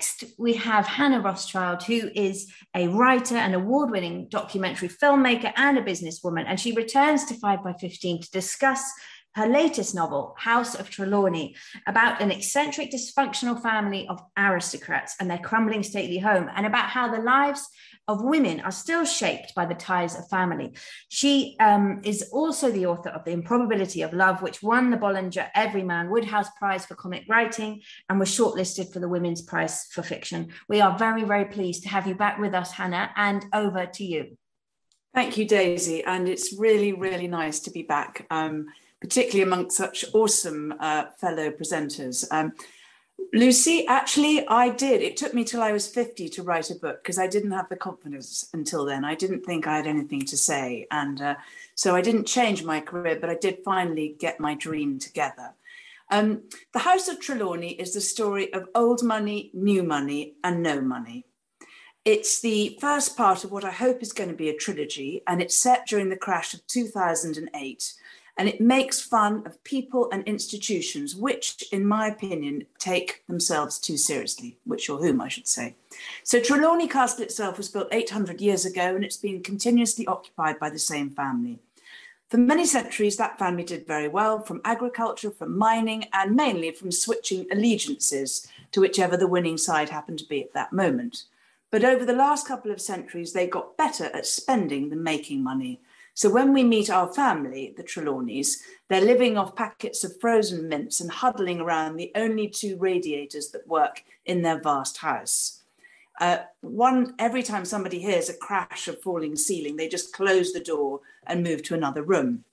Next we have Hannah Rothschild, who is a writer and award-winning documentary filmmaker and a businesswoman, and she returns to Five by Fifteen to discuss her latest novel, House of Trelawney, about an eccentric, dysfunctional family of aristocrats and their crumbling stately home, and about how the lives of women are still shaped by the ties of family. She um, is also the author of The Improbability of Love, which won the Bollinger Everyman Wodehouse Prize for comic writing and was shortlisted for the Women's Prize for Fiction. We are very, very pleased to have you back with us, Hannah, and over to you. Thank you, Daisy. And it's really, really nice to be back. Um, particularly amongst such awesome uh, fellow presenters. Um, Lucy, actually, I did. It took me till I was 50 to write a book because I didn't have the confidence until then. I didn't think I had anything to say. And uh, so I didn't change my career, but I did finally get my dream together. Um, the House of Trelawney is the story of old money, new money, and no money. It's the first part of what I hope is going to be a trilogy, and it's set during the crash of 2008 and it makes fun of people and institutions which, in my opinion, take themselves too seriously, which or whom I should say. So Trelawney Castle itself was built 800 years ago and it's been continuously occupied by the same family. For many centuries, that family did very well from agriculture, from mining, and mainly from switching allegiances to whichever the winning side happened to be at that moment. But over the last couple of centuries, they got better at spending than making money. So when we meet our family, the Trelawneys, they're living off packets of frozen mints and huddling around the only two radiators that work in their vast house. Uh, one every time somebody hears a crash of falling ceiling, they just close the door and move to another room.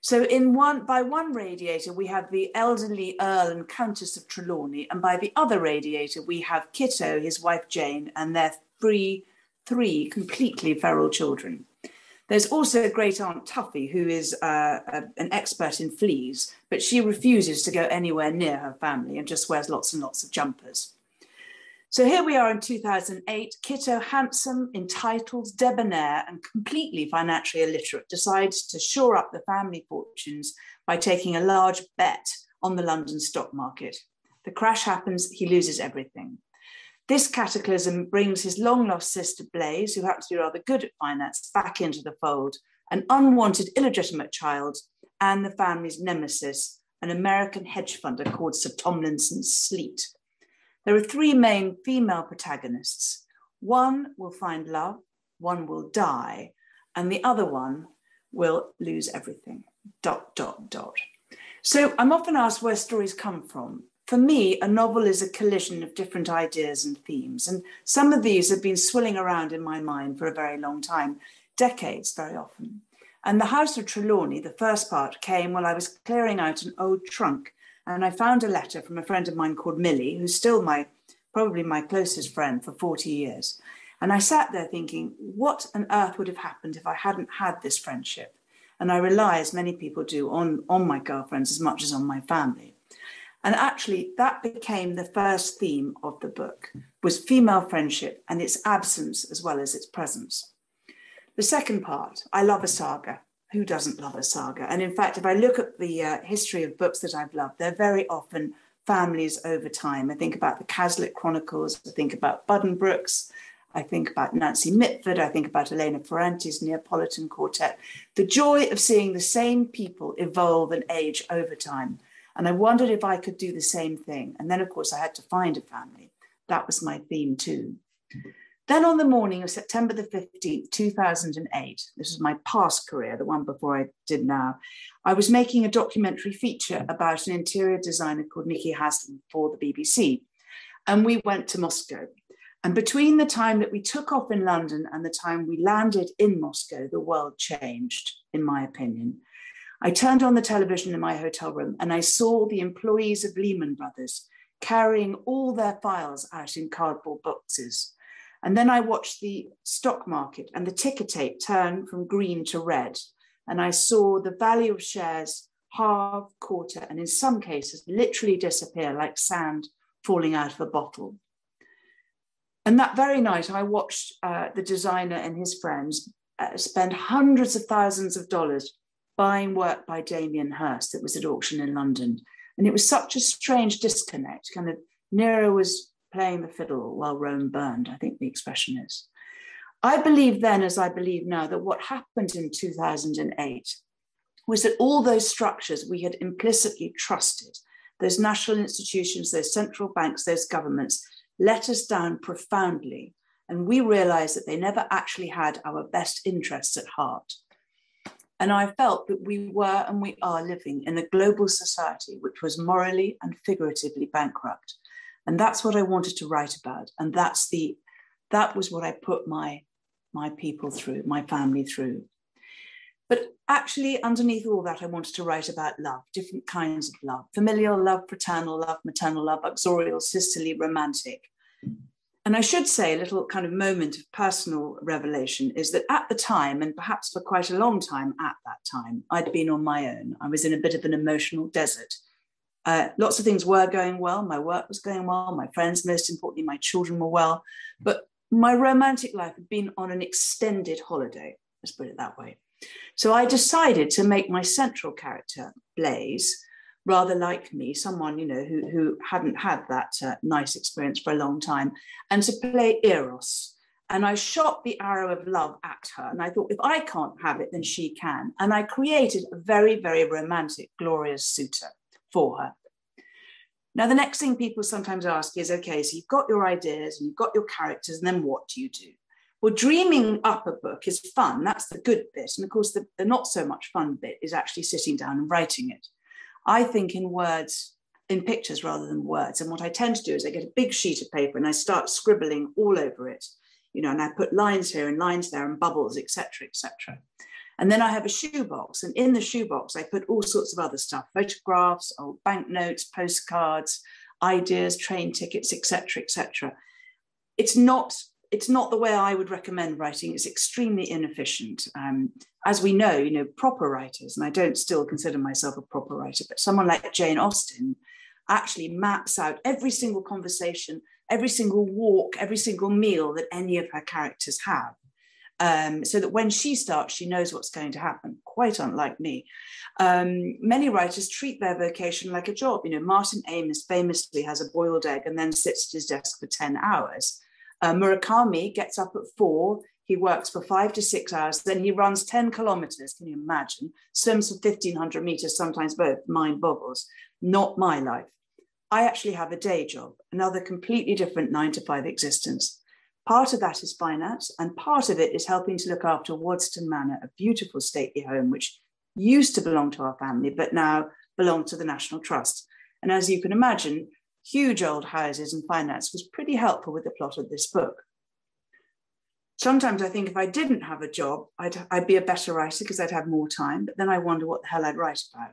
So in one by one radiator we have the elderly Earl and Countess of Trelawney, and by the other radiator we have Kitto, his wife Jane, and their three three completely feral children. There's also great aunt Tuffy, who is uh, a, an expert in fleas, but she refuses to go anywhere near her family and just wears lots and lots of jumpers. So here we are in 2008. Kitto, handsome, entitled, debonair, and completely financially illiterate, decides to shore up the family fortunes by taking a large bet on the London stock market. The crash happens, he loses everything. This cataclysm brings his long lost sister Blaise, who happens to be rather good at finance, back into the fold, an unwanted illegitimate child, and the family's nemesis, an American hedge funder called Sir Tomlinson Sleet. There are three main female protagonists. One will find love, one will die, and the other one will lose everything. Dot, dot, dot. So I'm often asked where stories come from for me, a novel is a collision of different ideas and themes. And some of these have been swilling around in my mind for a very long time, decades very often. And The House of Trelawney, the first part, came while I was clearing out an old trunk. And I found a letter from a friend of mine called Millie, who's still my, probably my closest friend for 40 years. And I sat there thinking, what on earth would have happened if I hadn't had this friendship? And I rely, as many people do, on, on my girlfriends as much as on my family. And actually, that became the first theme of the book, was female friendship and its absence as well as its presence. The second part, I love a saga. Who doesn't love a saga? And in fact, if I look at the uh, history of books that I've loved, they're very often families over time. I think about the Cazalet Chronicles, I think about Buddenbrooks, I think about Nancy Mitford, I think about Elena Ferrante's Neapolitan Quartet. The joy of seeing the same people evolve and age over time and I wondered if I could do the same thing. And then, of course, I had to find a family. That was my theme too. Then on the morning of September the 15th, 2008, this is my past career, the one before I did now, I was making a documentary feature about an interior designer called Nicky Haslam for the BBC. And we went to Moscow. And between the time that we took off in London and the time we landed in Moscow, the world changed, in my opinion. I turned on the television in my hotel room and I saw the employees of Lehman Brothers carrying all their files out in cardboard boxes. And then I watched the stock market and the ticker tape turn from green to red. And I saw the value of shares halve, quarter, and in some cases literally disappear like sand falling out of a bottle. And that very night, I watched uh, the designer and his friends uh, spend hundreds of thousands of dollars buying work by Damien Hirst that was at auction in London. And it was such a strange disconnect, kind of Nero was playing the fiddle while Rome burned, I think the expression is. I believe then, as I believe now, that what happened in 2008 was that all those structures we had implicitly trusted, those national institutions, those central banks, those governments, let us down profoundly. And we realized that they never actually had our best interests at heart. And I felt that we were and we are living in a global society which was morally and figuratively bankrupt. And that's what I wanted to write about. And that's the that was what I put my my people through, my family through. But actually, underneath all that, I wanted to write about love, different kinds of love familial love, fraternal love, maternal love, uxorial, sisterly, romantic. And I should say, a little kind of moment of personal revelation is that at the time, and perhaps for quite a long time at that time, I'd been on my own. I was in a bit of an emotional desert. Uh, lots of things were going well. My work was going well. My friends, most importantly, my children were well. But my romantic life had been on an extended holiday, let's put it that way. So I decided to make my central character, Blaise, rather like me, someone you know who, who hadn't had that uh, nice experience for a long time, and to play Eros. And I shot the arrow of love at her, and I thought, if I can't have it, then she can. And I created a very, very romantic, glorious suitor for her. Now, the next thing people sometimes ask is, okay, so you've got your ideas and you've got your characters, and then what do you do? Well, dreaming up a book is fun. That's the good bit. And of course, the, the not so much fun bit is actually sitting down and writing it. I think in words, in pictures rather than words. And what I tend to do is I get a big sheet of paper and I start scribbling all over it, you know, and I put lines here and lines there and bubbles, etc., etc. And then I have a shoebox, and in the shoebox I put all sorts of other stuff: photographs, old banknotes, postcards, ideas, train tickets, etc., etc. It's not it's not the way I would recommend writing. It's extremely inefficient. Um, as we know, you know, proper writers, and I don't still consider myself a proper writer, but someone like Jane Austen actually maps out every single conversation, every single walk, every single meal that any of her characters have. Um, so that when she starts, she knows what's going to happen, quite unlike me. Um, many writers treat their vocation like a job. You know, Martin Amis famously has a boiled egg and then sits at his desk for 10 hours. Uh, Murakami gets up at four, he works for five to six hours, then he runs 10 kilometers. Can you imagine? Swims for 1500 meters, sometimes both. Mind boggles. Not my life. I actually have a day job, another completely different nine to five existence. Part of that is finance, and part of it is helping to look after Waddesdon Manor, a beautiful stately home which used to belong to our family, but now belongs to the National Trust. And as you can imagine, huge old houses and finance was pretty helpful with the plot of this book. Sometimes I think if I didn't have a job, I'd, I'd be a better writer because I'd have more time, but then I wonder what the hell I'd write about.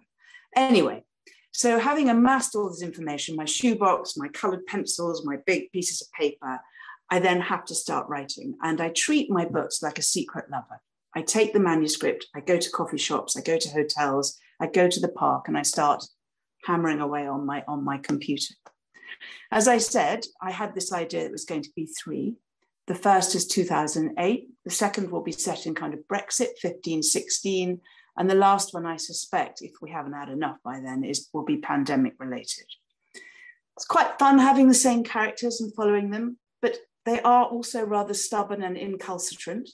Anyway, so having amassed all this information, my shoebox, my colored pencils, my big pieces of paper, I then have to start writing. And I treat my books like a secret lover. I take the manuscript, I go to coffee shops, I go to hotels, I go to the park, and I start hammering away on my on my computer. As I said, I had this idea it was going to be three. The first is 2008. The second will be set in kind of Brexit, 15, 16. And the last one, I suspect, if we haven't had enough by then, is will be pandemic related. It's quite fun having the same characters and following them, but they are also rather stubborn and incalcitrant.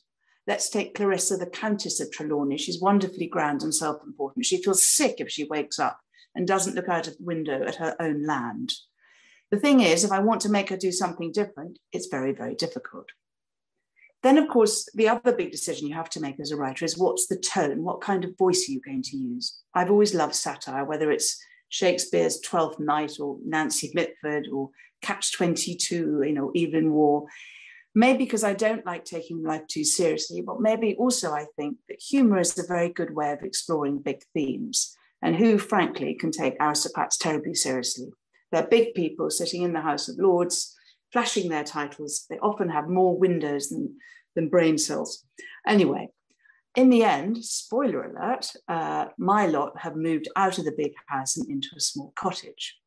Let's take Clarissa, the Countess of Trelawney. She's wonderfully grand and self important. She feels sick if she wakes up and doesn't look out of the window at her own land. The thing is, if I want to make her do something different, it's very, very difficult. Then, of course, the other big decision you have to make as a writer is what's the tone? What kind of voice are you going to use? I've always loved satire, whether it's Shakespeare's Twelfth Night or Nancy Mitford or Catch 22, you know, Evelyn Waugh. Maybe because I don't like taking life too seriously, but maybe also I think that humor is a very good way of exploring big themes. And who, frankly, can take aristocrats terribly seriously? They're big people sitting in the House of Lords, flashing their titles. They often have more windows than, than brain cells. Anyway, in the end, spoiler alert, uh, my lot have moved out of the big house and into a small cottage.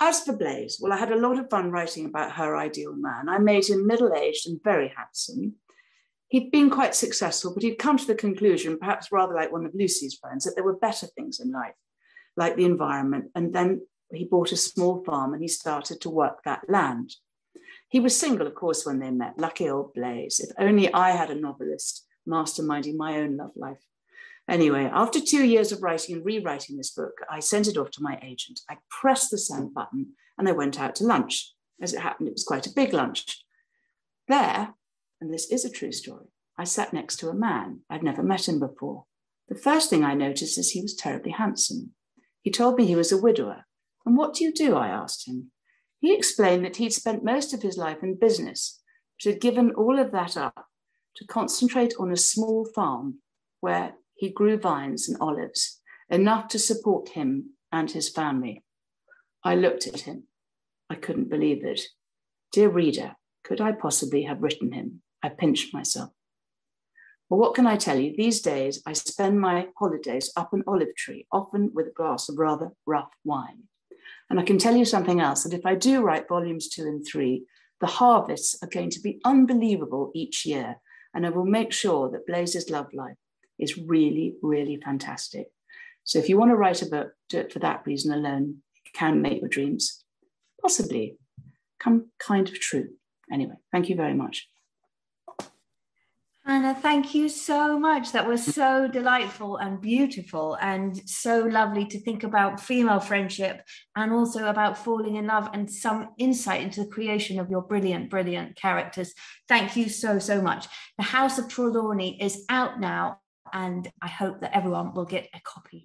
As for Blaise, well, I had a lot of fun writing about her ideal man. I made him middle aged and very handsome. He'd been quite successful, but he'd come to the conclusion, perhaps rather like one of Lucy's friends, that there were better things in life, like the environment, and then He bought a small farm and he started to work that land. He was single, of course, when they met. Lucky old Blaise. If only I had a novelist masterminding my own love life. Anyway, after two years of writing and rewriting this book, I sent it off to my agent. I pressed the send button and I went out to lunch. As it happened, it was quite a big lunch. There, and this is a true story, I sat next to a man. I'd never met him before. The first thing I noticed is he was terribly handsome. He told me he was a widower. And what do you do? I asked him. He explained that he'd spent most of his life in business, but had given all of that up to concentrate on a small farm where he grew vines and olives, enough to support him and his family. I looked at him. I couldn't believe it. Dear reader, could I possibly have written him? I pinched myself. Well, what can I tell you? These days, I spend my holidays up an olive tree, often with a glass of rather rough wine. And I can tell you something else that if I do write volumes two and three, the harvests are going to be unbelievable each year. And I will make sure that Blaise's love life is really, really fantastic. So if you want to write a book, do it for that reason alone. It can make your dreams possibly come kind of true. Anyway, thank you very much. Hannah, thank you so much. That was so delightful and beautiful, and so lovely to think about female friendship and also about falling in love and some insight into the creation of your brilliant, brilliant characters. Thank you so, so much. The House of Trelawney is out now, and I hope that everyone will get a copy.